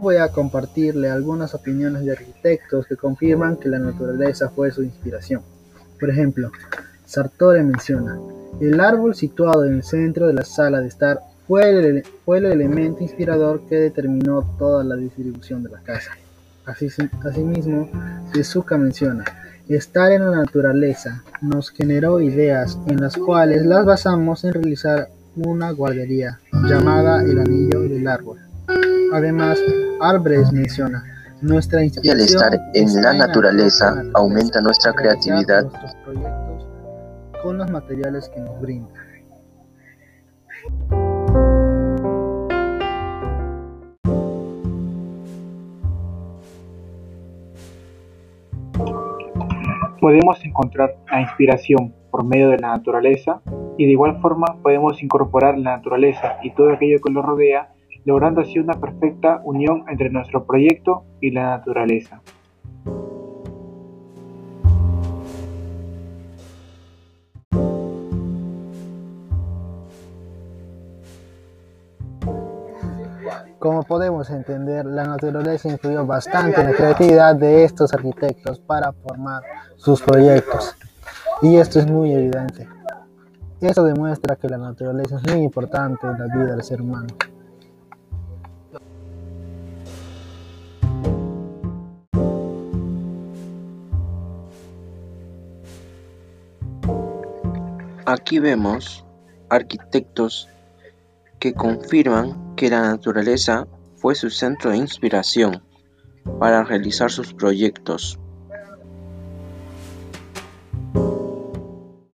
voy a compartirle algunas opiniones de arquitectos que confirman que la naturaleza fue su inspiración. Por ejemplo, Sartori menciona, el árbol situado en el centro de la sala de estar fue el, fue el elemento inspirador que determinó toda la distribución de la casa. Así, asimismo, Tezuka menciona, estar en la naturaleza nos generó ideas en las cuales las basamos en realizar una guardería llamada el anillo del árbol. Además, Albrecht menciona, nuestra y al estar en la naturaleza aumenta nuestra creatividad con los materiales que nos brinda. Podemos encontrar la inspiración por medio de la naturaleza y de igual forma podemos incorporar la naturaleza y todo aquello que lo rodea, logrando así una perfecta unión entre nuestro proyecto y la naturaleza. Como podemos entender, la naturaleza influyó bastante en la creatividad de estos arquitectos para formar sus proyectos. Y esto es muy evidente. Esto demuestra que la naturaleza es muy importante en la vida del ser humano. Aquí vemos arquitectos que confirman que la naturaleza fue su centro de inspiración para realizar sus proyectos.